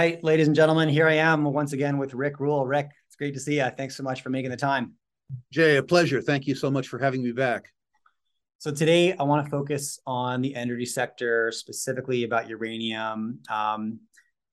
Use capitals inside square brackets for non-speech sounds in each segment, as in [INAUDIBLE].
right, ladies and gentlemen, here I am once again with Rick Rule. Rick, it's great to see you. Thanks so much for making the time. Jay, a pleasure. Thank you so much for having me back. So today I want to focus on the energy sector, specifically about uranium. Um,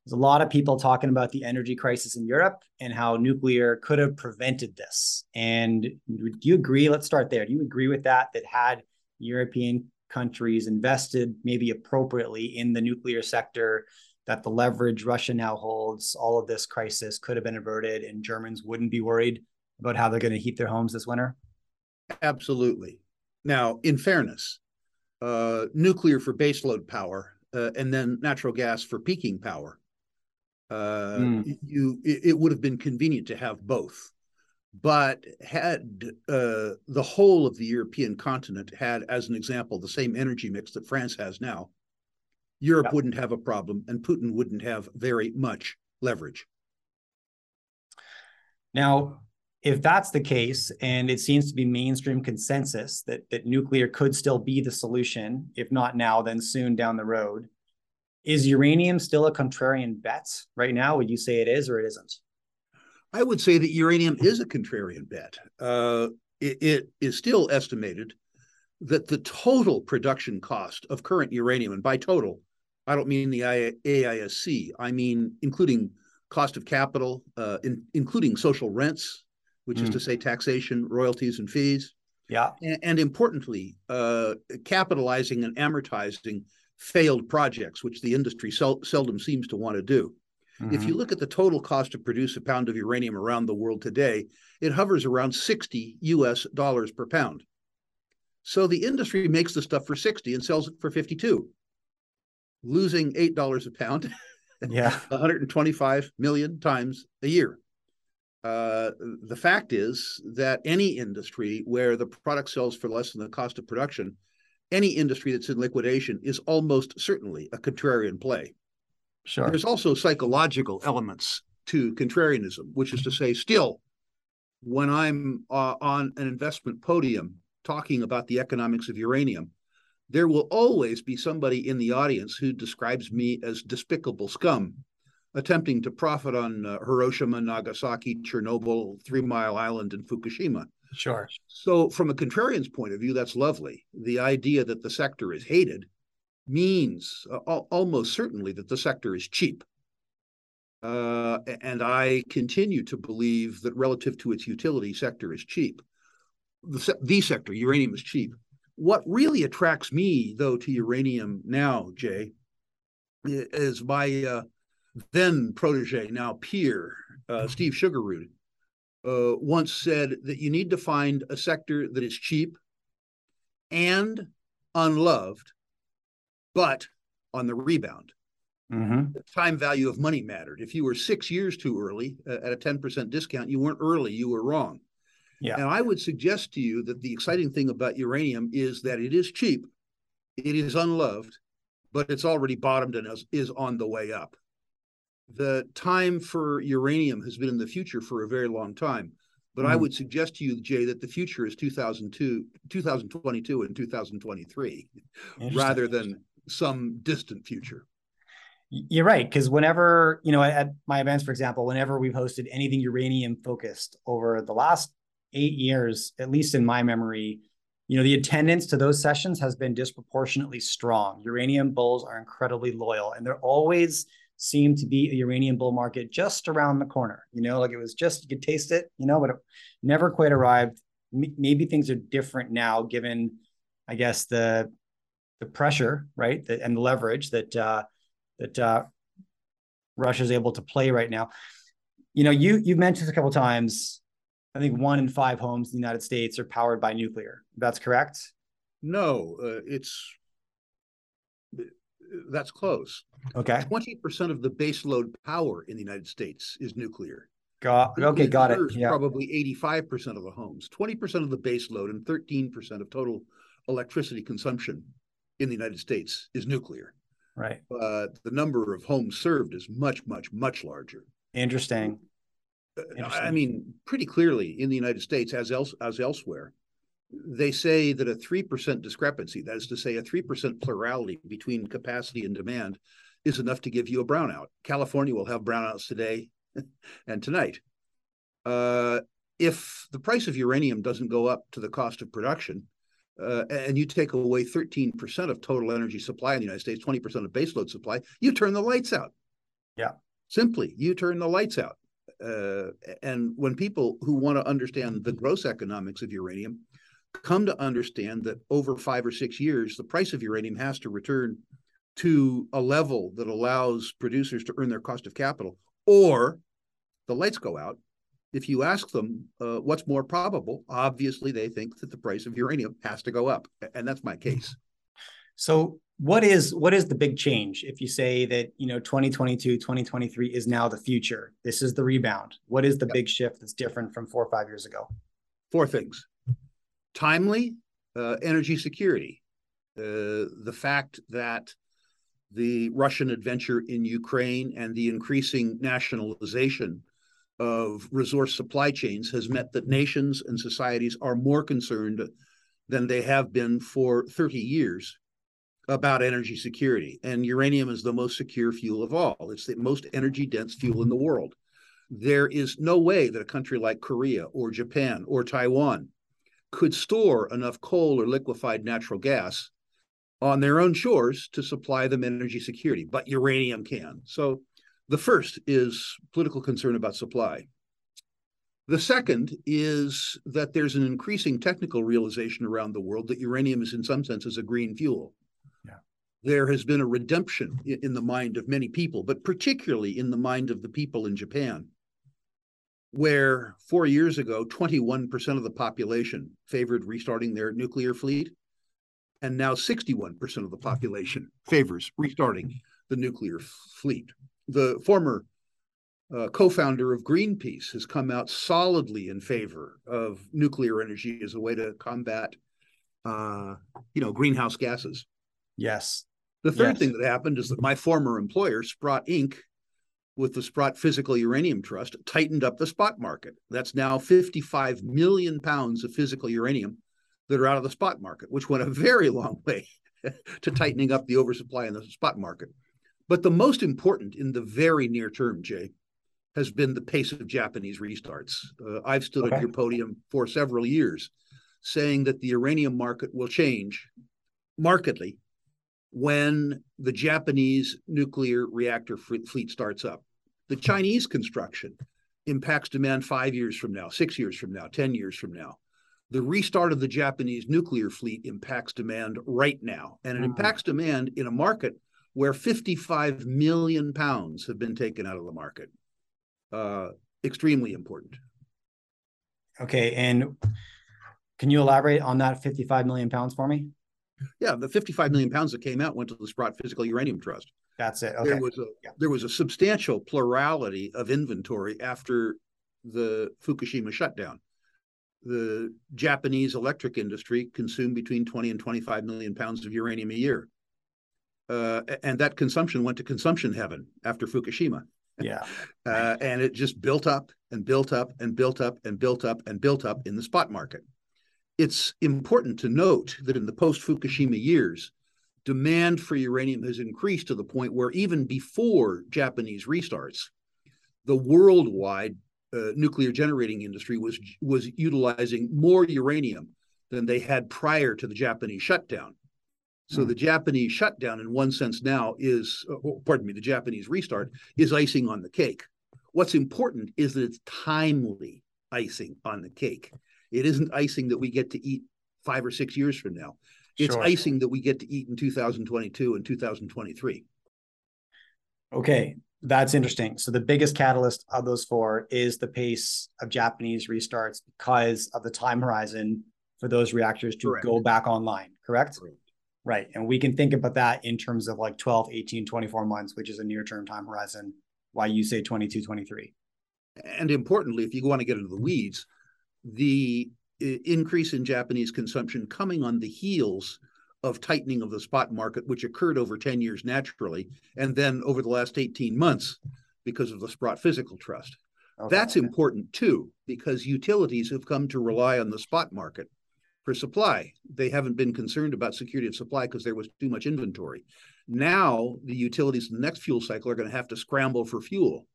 there's a lot of people talking about the energy crisis in Europe and how nuclear could have prevented this. And do you agree? Let's start there. Do you agree with that? That had European countries invested maybe appropriately in the nuclear sector, that the leverage Russia now holds, all of this crisis could have been averted, and Germans wouldn't be worried about how they're going to heat their homes this winter? Absolutely. Now, in fairness, uh, nuclear for baseload power uh, and then natural gas for peaking power. Uh, mm. You, it, it, would have been convenient to have both, but had uh, the whole of the European continent had, as an example, the same energy mix that France has now, Europe yeah. wouldn't have a problem, and Putin wouldn't have very much leverage. Now, if that's the case, and it seems to be mainstream consensus that that nuclear could still be the solution, if not now, then soon down the road, is uranium still a contrarian bet right now? Would you say it is or it isn't? I would say that uranium is a contrarian bet. Uh, it, it is still estimated that the total production cost of current uranium, and by total, I don't mean the AISC, I mean including cost of capital, uh, in, including social rents, which mm. is to say taxation, royalties, and fees. Yeah. And, and importantly, uh, capitalizing and amortizing failed projects, which the industry sel- seldom seems to want to do. Mm-hmm. If you look at the total cost to produce a pound of uranium around the world today, it hovers around 60 US dollars per pound. So the industry makes the stuff for 60 and sells it for 52, losing $8 a pound. [LAUGHS] yeah. 125 million times a year. Uh, the fact is that any industry where the product sells for less than the cost of production, any industry that's in liquidation is almost certainly a contrarian play. Sure. There's also psychological elements to contrarianism, which is to say, still, when I'm uh, on an investment podium talking about the economics of uranium, there will always be somebody in the audience who describes me as despicable scum attempting to profit on uh, Hiroshima, Nagasaki, Chernobyl, Three Mile Island, and Fukushima. Sure. So, from a contrarian's point of view, that's lovely. The idea that the sector is hated means uh, almost certainly that the sector is cheap. Uh, and I continue to believe that relative to its utility, sector is cheap. The, se- the sector, uranium, is cheap. What really attracts me, though, to uranium now, Jay, is my uh, then protege, now peer, uh, mm-hmm. Steve Sugarroot, uh, once said that you need to find a sector that is cheap and unloved, but on the rebound. Mm-hmm. The time value of money mattered. If you were six years too early uh, at a 10% discount, you weren't early, you were wrong. Yeah. And I would suggest to you that the exciting thing about uranium is that it is cheap, it is unloved, but it's already bottomed and is, on the way up the time for uranium has been in the future for a very long time. But mm. I hmm. would suggest to you, Jay, that the future is 2002, 2022 and 2023 rather than some distant future. You're right. Because whenever, you know, at my events, for example, whenever we've hosted anything uranium focused over the last eight years, at least in my memory, you know, the attendance to those sessions has been disproportionately strong. Uranium bulls are incredibly loyal and they're always seemed to be a uranium bull market just around the corner. You know, like it was just you could taste it, you know, but it never quite arrived. M- maybe things are different now, given, I guess the the pressure, right, the, and the leverage that uh, that uh, Russia's able to play right now. You know, you you've mentioned a couple times. I think one in five homes in the United States are powered by nuclear. That's correct. No, uh, it's that's close. Okay. 20% of the baseload power in the United States is nuclear. Got okay, got it. Yeah. Probably 85% of the homes, 20% of the baseload, and 13% of total electricity consumption in the United States is nuclear. Right. Uh, the number of homes served is much, much, much larger. Interesting. I mean, pretty clearly in the United States, as else as elsewhere, they say that a 3% discrepancy, that is to say, a 3% plurality between capacity and demand, is enough to give you a brownout. California will have brownouts today [LAUGHS] and tonight. Uh, if the price of uranium doesn't go up to the cost of production, uh, and you take away 13% of total energy supply in the United States, 20% of baseload supply, you turn the lights out. Yeah. Simply, you turn the lights out. Uh, and when people who want to understand the gross economics of uranium come to understand that over five or six years, the price of uranium has to return to a level that allows producers to earn their cost of capital, or the lights go out. If you ask them uh, what's more probable, obviously they think that the price of uranium has to go up, and that's my case. So, what is what is the big change if you say that you know 2022 2023 is now the future this is the rebound. What is the yep. big shift that's different from four or five years ago? Four things. Timely uh, energy security uh, the fact that the Russian adventure in Ukraine and the increasing nationalization of resource supply chains has meant that nations and societies are more concerned than they have been for 30 years about energy security. And uranium is the most secure fuel of all. It's the most energy dense fuel in the world. There is no way that a country like Korea or Japan or Taiwan could store enough coal or liquefied natural gas on their own shores to supply them energy security, but uranium can. So the first is political concern about supply. The second is that there's an increasing technical realization around the world that uranium is, in some senses, a green fuel. There has been a redemption in the mind of many people, but particularly in the mind of the people in Japan, where four years ago, 21% of the population favored restarting their nuclear fleet and now 61% of the population favors restarting the nuclear fleet. The former uh, co-founder of Greenpeace has come out solidly in favor of nuclear energy as a way to combat, uh, you know, greenhouse gases. Yes. The third yes. thing that happened is that my former employer, Sprott Inc., with the Sprott Physical Uranium Trust, tightened up the spot market. That's now 55 million pounds of physical uranium that are out of the spot market, which went a very long [LAUGHS] way to tightening up the oversupply in the spot market. But the most important in the very near term, Jay, has been the pace of Japanese restarts. Uh, I've stood okay. at your podium for several years saying that the uranium market will change markedly when the Japanese nuclear reactor fleet starts up. The Chinese construction impacts demand five years from now, six years from now, 10 years from now the restart of the Japanese nuclear fleet impacts demand right now. And it mm-hmm. impacts demand in a market where 55 million pounds have been taken out of the market. Uh, extremely important. Okay. And can you elaborate on that 55 million pounds for me? Yeah, the 55 million pounds that came out went to the Sprott Physical Uranium Trust. That's it. Okay. There was a yeah. there was a substantial plurality of inventory after the Fukushima shutdown the Japanese electric industry consumed between 20 and 25 million pounds of uranium a year. Uh, and that consumption went to consumption heaven after Fukushima. Yeah. [LAUGHS] uh, and it just built up and built up and built up and built up and built up in the spot market. It's important to note that in the post Fukushima years, demand for uranium has increased to the point where even before Japanese restarts, the worldwide uh, nuclear generating industry was was utilizing more uranium than they had prior to the Japanese shutdown. So mm. the Japanese shutdown, in one sense, now is, uh, pardon me, the Japanese restart is icing on the cake. What's important is that it's timely icing on the cake. It isn't icing that we get to eat five or six years from now. It's sure. icing that we get to eat in 2022 and 2023. Okay, that's interesting. So the biggest catalyst of those four is the pace of Japanese restarts because of the time horizon for those reactors to correct. go back online, correct? correct? Right. And we can think about that in terms of like 12, 18, 24 months, which is a near term time horizon. Why you say 22, 23. And importantly, if you want to get into the weeds, the uh, increase in Japanese consumption coming on the heels of tightening of the spot market, which occurred over 10 years naturally, and then over the last 18 months because of the Sprott Physical Trust. Okay. That's important too, because utilities have come to rely on the spot market for supply. They haven't been concerned about security of supply because there was too much inventory. Now, the utilities in the next fuel cycle are going to have to scramble for fuel.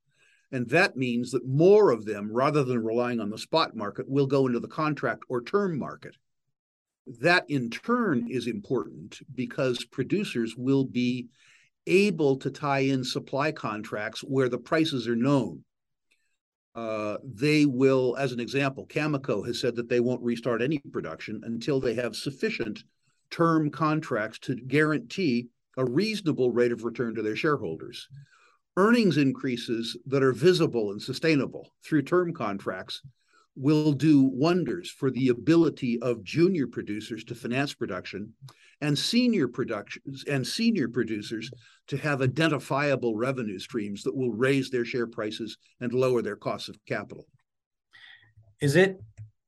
And that means that more of them, rather than relying on the spot market, will go into the contract or term market. That in turn is important because producers will be able to tie in supply contracts where the prices are known. Uh, they will, as an example, Cameco has said that they won't restart any production until they have sufficient term contracts to guarantee a reasonable rate of return to their shareholders. Earnings increases that are visible and sustainable through term contracts will do wonders for the ability of junior producers to finance production and senior productions and senior producers to have identifiable revenue streams that will raise their share prices and lower their costs of capital. Is it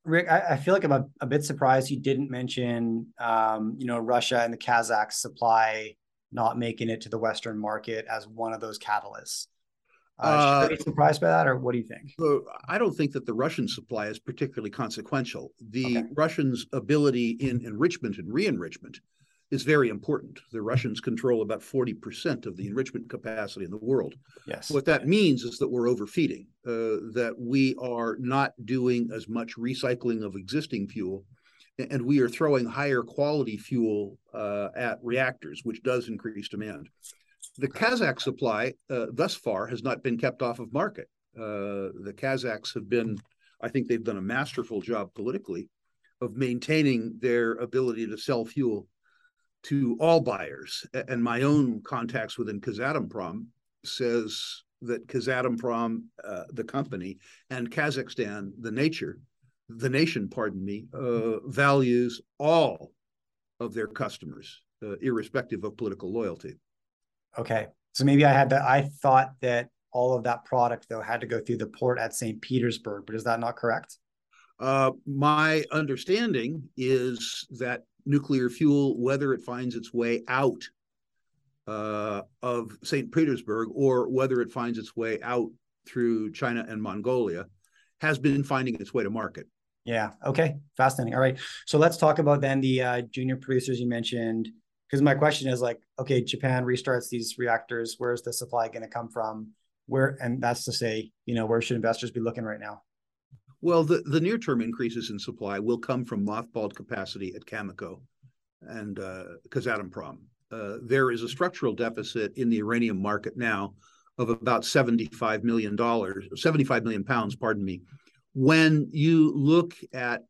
Rick? I, I feel like I'm a, a, bit surprised you didn't mention, um, you know, Russia and the Kazakh supply not making it to the Western market as one of those catalysts. Uh, uh, surprised by that, or what do you think? So I don't think that the Russian supply is particularly consequential. The okay. Russians' ability in enrichment and re-enrichment is very important. The Russians control about 40% of the enrichment capacity in the world. Yes. What that means is that we're overfeeding, uh, that we are not doing as much recycling of existing fuel, and we are throwing higher quality fuel uh, at reactors, which does increase demand. The Kazakh supply uh, thus far has not been kept off of market. Uh, the Kazakhs have been, I think they've done a masterful job politically of maintaining their ability to sell fuel to all buyers. And my own contacts within Kazatomprom says that Kazatomprom, uh, the company, and Kazakhstan, the nature, the nation, pardon me, uh, values all of their customers, uh, irrespective of political loyalty. Okay. So maybe I had that. I thought that all of that product, though, had to go through the port at St. Petersburg, but is that not correct? Uh, my understanding is that nuclear fuel, whether it finds its way out uh, of St. Petersburg or whether it finds its way out through China and Mongolia, has been finding its way to market. Yeah. Okay. Fascinating. All right. So let's talk about then the uh, junior producers you mentioned. Because my question is like, okay, Japan restarts these reactors. Where's the supply going to come from? Where, and that's to say, you know, where should investors be looking right now? Well, the, the near term increases in supply will come from mothballed capacity at Cameco and uh, Kazatomprom. Uh, there is a structural deficit in the uranium market now of about $75 million, 75 million pounds, pardon me. When you look at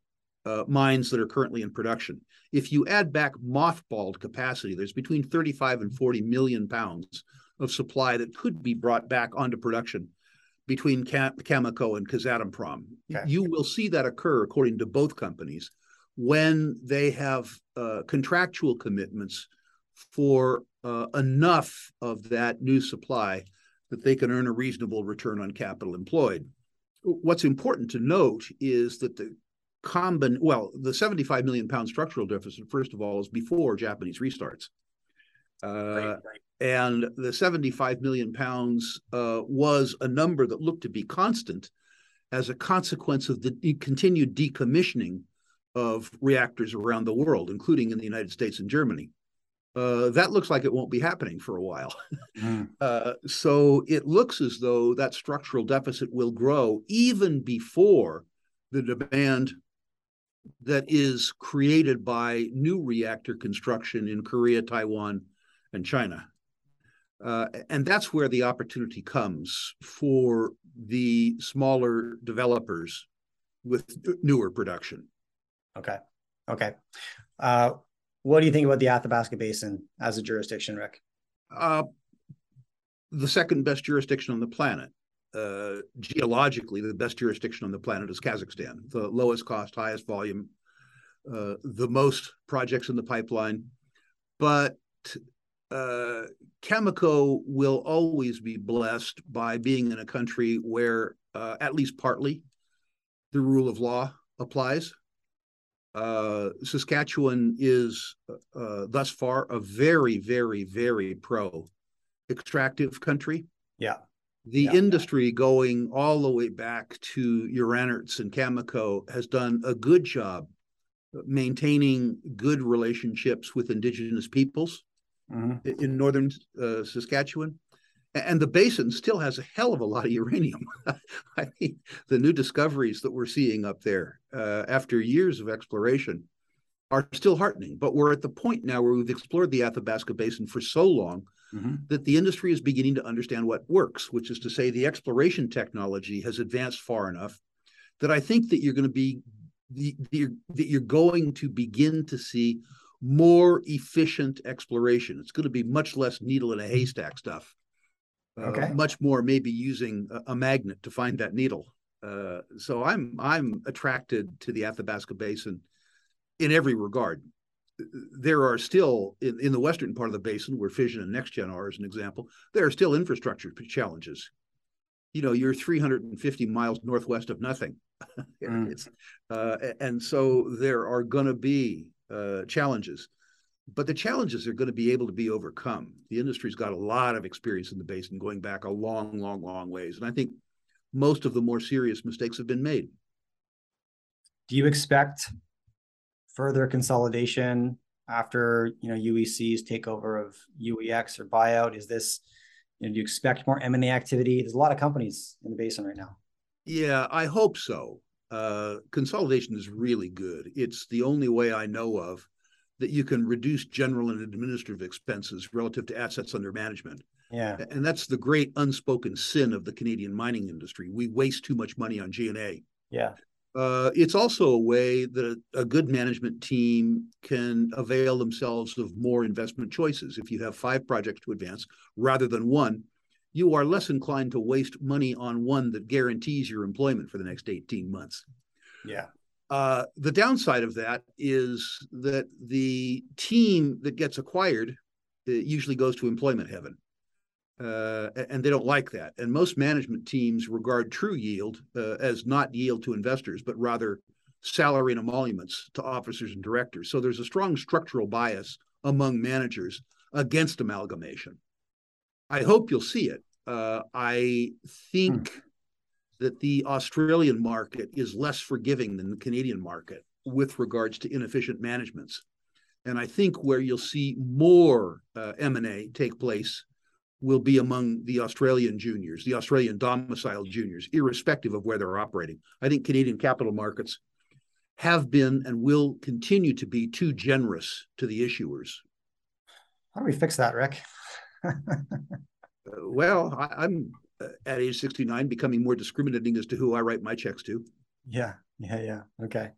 uh, mines that are currently in production, if you add back mothballed capacity, there's between 35 and 40 million pounds of supply that could be brought back onto production between Cam- Cameco and Kazatomprom. Okay. You will see that occur, according to both companies, when they have uh, contractual commitments for uh, enough of that new supply that they can earn a reasonable return on capital employed. What's important to note is that the combin well, the 75 million pound structural deficit, first of all, is before Japanese restarts. Uh, right, right and the 75 million pounds uh, was a number that looked to be constant as a consequence of the continued decommissioning of reactors around the world, including in the United States and Germany. Uh, that looks like it won't be happening for a while. Mm. [LAUGHS] Uh, so it looks as though that structural deficit will grow even before the demand that is created by new reactor construction in Korea, Taiwan, and China. Uh, and that's where the opportunity comes for the smaller developers with newer production. Okay. Okay. Uh, what do you think about the Athabasca Basin as a jurisdiction, Rick? Uh, the second best jurisdiction on the planet. Uh, geologically, the best jurisdiction on the planet is Kazakhstan, the lowest cost, highest volume, uh, the most projects in the pipeline. But uh, Cameco will always be blessed by being in a country where, uh, at least partly, the rule of law applies. Uh, Saskatchewan is uh, thus far a very, very, very pro extractive country. Yeah. The yeah. industry going all the way back to Uranerz and Cameco has done a good job maintaining good relationships with indigenous peoples mm-hmm. in northern uh, Saskatchewan. And the basin still has a hell of a lot of uranium. [LAUGHS] I mean, the new discoveries that we're seeing up there uh, after years of exploration are still heartening. But we're at the point now where we've explored the Athabasca Basin for so long mm-hmm. that the industry is beginning to understand what works, which is to say, the exploration technology has advanced far enough that I think that you're going to be the, the, that you're going to begin to see more efficient exploration. It's going to be much less needle in a haystack stuff. Uh, okay. much more maybe using a, a, magnet to find that needle. Uh, so I'm I'm attracted to the Athabasca Basin in every regard. There are still in, in the western part of the basin, where fission and NextGen are, as an example, there are still infrastructure challenges. You know, you're 350 miles northwest of nothing. [LAUGHS] mm. it's uh, and so there are going to be uh, challenges but the challenges are going to be able to be overcome. The industry's got a lot of experience in the basin going back a long, long, long ways. And I think most of the more serious mistakes have been made. Do you expect further consolidation after you know UEC's takeover of UEX or buyout? Is this you know, do you expect more M&A activity? There's a lot of companies in the basin right now. Yeah, I hope so. Uh, consolidation is really good. It's the only way I know of that you can reduce general and administrative expenses relative to assets under management. Yeah. And that's the great unspoken sin of the Canadian mining industry. We waste too much money on G&A. Yeah. Uh, it's also a way that a, a, good management team can avail themselves of more investment choices. If you have five projects to advance rather than one, you are less inclined to waste money on one that guarantees your employment for the next 18 months. Yeah. Uh, the downside of that is that the team that gets acquired usually goes to employment heaven. Uh, and they don't like that. And most management teams regard true yield uh, as not yield to investors, but rather salary and emoluments to officers and directors. So there's a strong structural bias among managers against amalgamation. I hope you'll see it. Uh, I think hmm that the Australian market is less forgiving than the Canadian market with regards to inefficient managements. And I think where you'll see more uh, M&A take place will be among the Australian juniors, the Australian domiciled juniors, irrespective of where they're operating. I think Canadian capital markets have been and will continue to be too generous to the issuers. How do we fix that, Rick? [LAUGHS] uh, well, I, I'm uh, at age 69 becoming more discriminating as to who I write my checks to. Yeah. Yeah. Yeah. Okay.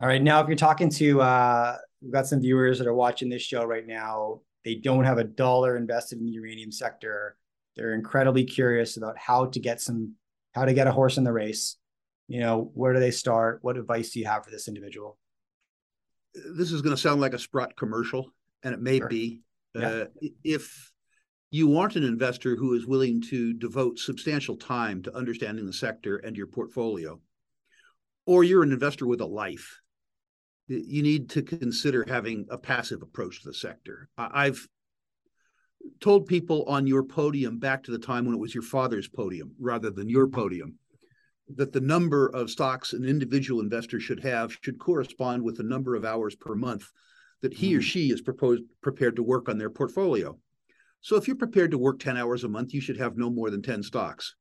All right. Now, if you're talking to, uh, we've got some viewers that are watching this show right now. They don't have a dollar invested in the uranium sector. They're incredibly curious about how to get some, how to get a horse in the race. You know, where do they start? What advice do you have for this individual? This is going to sound like a Sprott commercial, and it may sure. be. Yeah. Uh, if you want an investor who is willing to devote substantial time to understanding the sector and your portfolio, or you're an investor with a life. You need to consider having a passive approach to the sector. I've told people on your podium back to the time when it was your father's podium rather than your podium that the number of stocks an individual investor should have should correspond with the number of hours per month that he or mm-hmm. she is proposed prepared to work on their portfolio. So if you're prepared to work 10 hours a month, you should have no more than 10 stocks.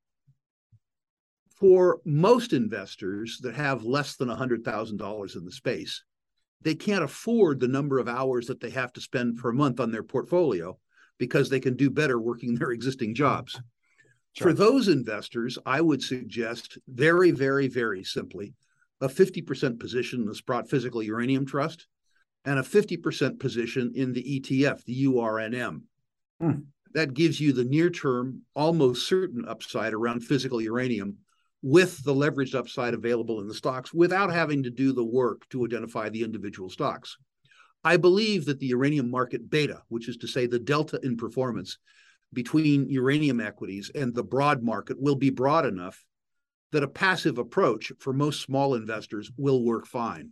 For most investors that have less than $100,000 in the space, they can't afford the number of hours that they have to spend per month on their portfolio because they can do better working [LAUGHS] their existing jobs. Sure. For those investors, I would suggest very, very, very simply a 50% position in the Sprott Physical Uranium Trust and a 50% position in the ETF, the URNM. Hmm. That gives you the near term, almost certain upside around physical uranium with the leveraged upside available in the stocks without having to do the work to identify the individual stocks. I believe that the uranium market beta, which is to say the delta in performance between uranium equities and the broad market, will be broad enough that a passive approach for most small investors will work fine.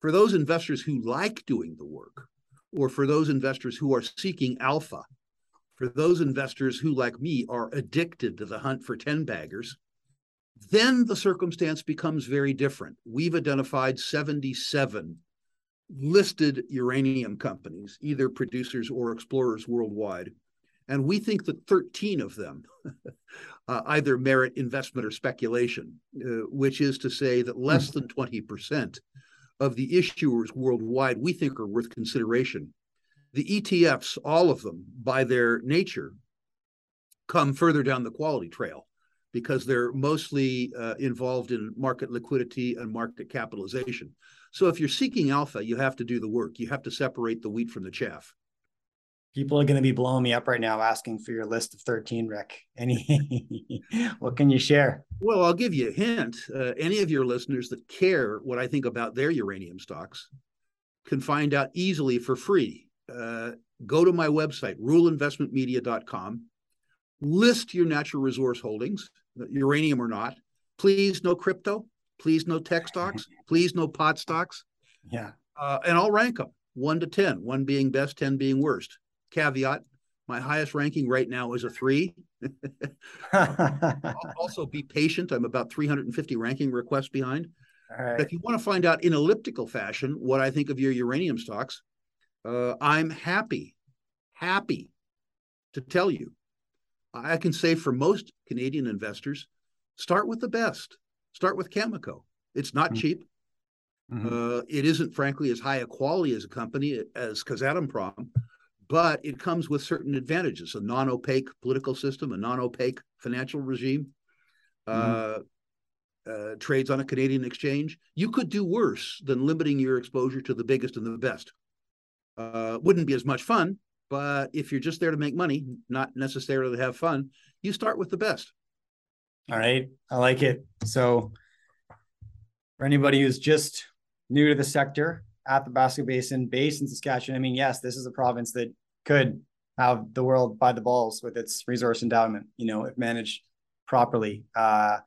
For those investors who like doing the work, or for those investors who are seeking alpha for those investors who, like me, are addicted to the hunt for 10 baggers, then the circumstance becomes very different. We've identified 77 listed uranium companies, either producers or explorers worldwide. And we think that 13 of them [LAUGHS] uh, either merit investment or speculation, uh, which is to say that less than 20% of the issuers worldwide we think are worth consideration. The ETFs, all of them, by their nature, come further down the quality trail because they're mostly uh, involved in market liquidity and market capitalization. So if you're seeking alpha, you have to do the work. You have to separate the wheat from the chaff. People are going to be blowing me up right now asking for your list of 13, Rick. Any, [LAUGHS] what can you share? Well, I'll give you a hint. Uh, any of your listeners that care what I think about their uranium stocks can find out easily for free. Uh, go to my website, ruleinvestmentmedia.com, list your natural resource holdings, uranium or not. Please, no crypto. Please, no tech stocks. [LAUGHS] Please, no pot stocks. Yeah. Uh, and I'll rank them one to 10, one being best, 10 being worst caveat my highest ranking right now is a three. [LAUGHS] also, be patient. I'm about 350 ranking requests behind. If you want to find out in elliptical fashion what I think of your uranium stocks, uh, I'm happy, happy to tell you. I can say for most Canadian investors, start with the best. Start with Cameco. It's not mm-hmm. cheap. Mm-hmm. Uh, it isn't, frankly, as high a quality as a company as Kazatomprom, but it comes with certain advantages a non opaque political system, a non opaque financial regime, mm-hmm. uh, uh, trades on a Canadian exchange. You could do worse than limiting your exposure to the biggest and the best. Uh, wouldn't be as much fun, but if you're just there to make money, not necessarily to have fun, you start with the best. All right. I like it. So, for anybody who's just new to the sector, Athabasca Basin, based in Saskatchewan. I mean, yes, this is a province that could have the world by the balls with its resource endowment, you know, if managed properly. Uh,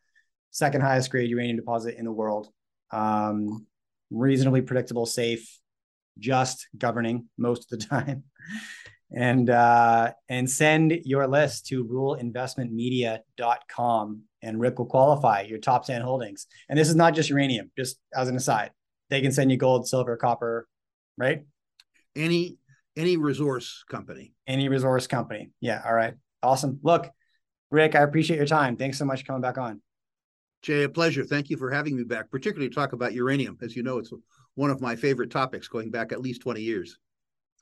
second highest grade uranium deposit in the world. Um, reasonably predictable, safe, just governing most of the time. [LAUGHS] and uh, and send your list to ruleinvestmentmedia.com and Rick will qualify your top 10 holdings. And this is not just uranium, just as an aside they can send you gold, silver, copper, right? Any any resource company. Any resource company. Yeah. All right. Awesome. Look, Rick, I appreciate your time. Thanks so much for coming back on. Jay, a pleasure. Thank you for having me back, particularly to talk about uranium. As you know, it's one of my favorite topics going back at least 20 years.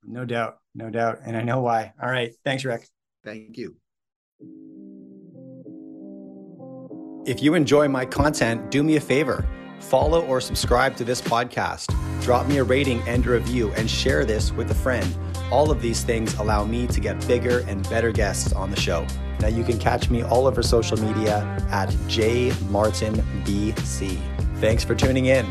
No doubt. No doubt. And I know why. All right. Thanks, Rick. Thank you. If you enjoy my content, do me a favor follow or subscribe to this podcast. Drop me a rating and a review and share this with a friend. All of these things allow me to get bigger and better guests on the show. Now you can catch me all over social media at jmartinbc. Thanks for tuning in.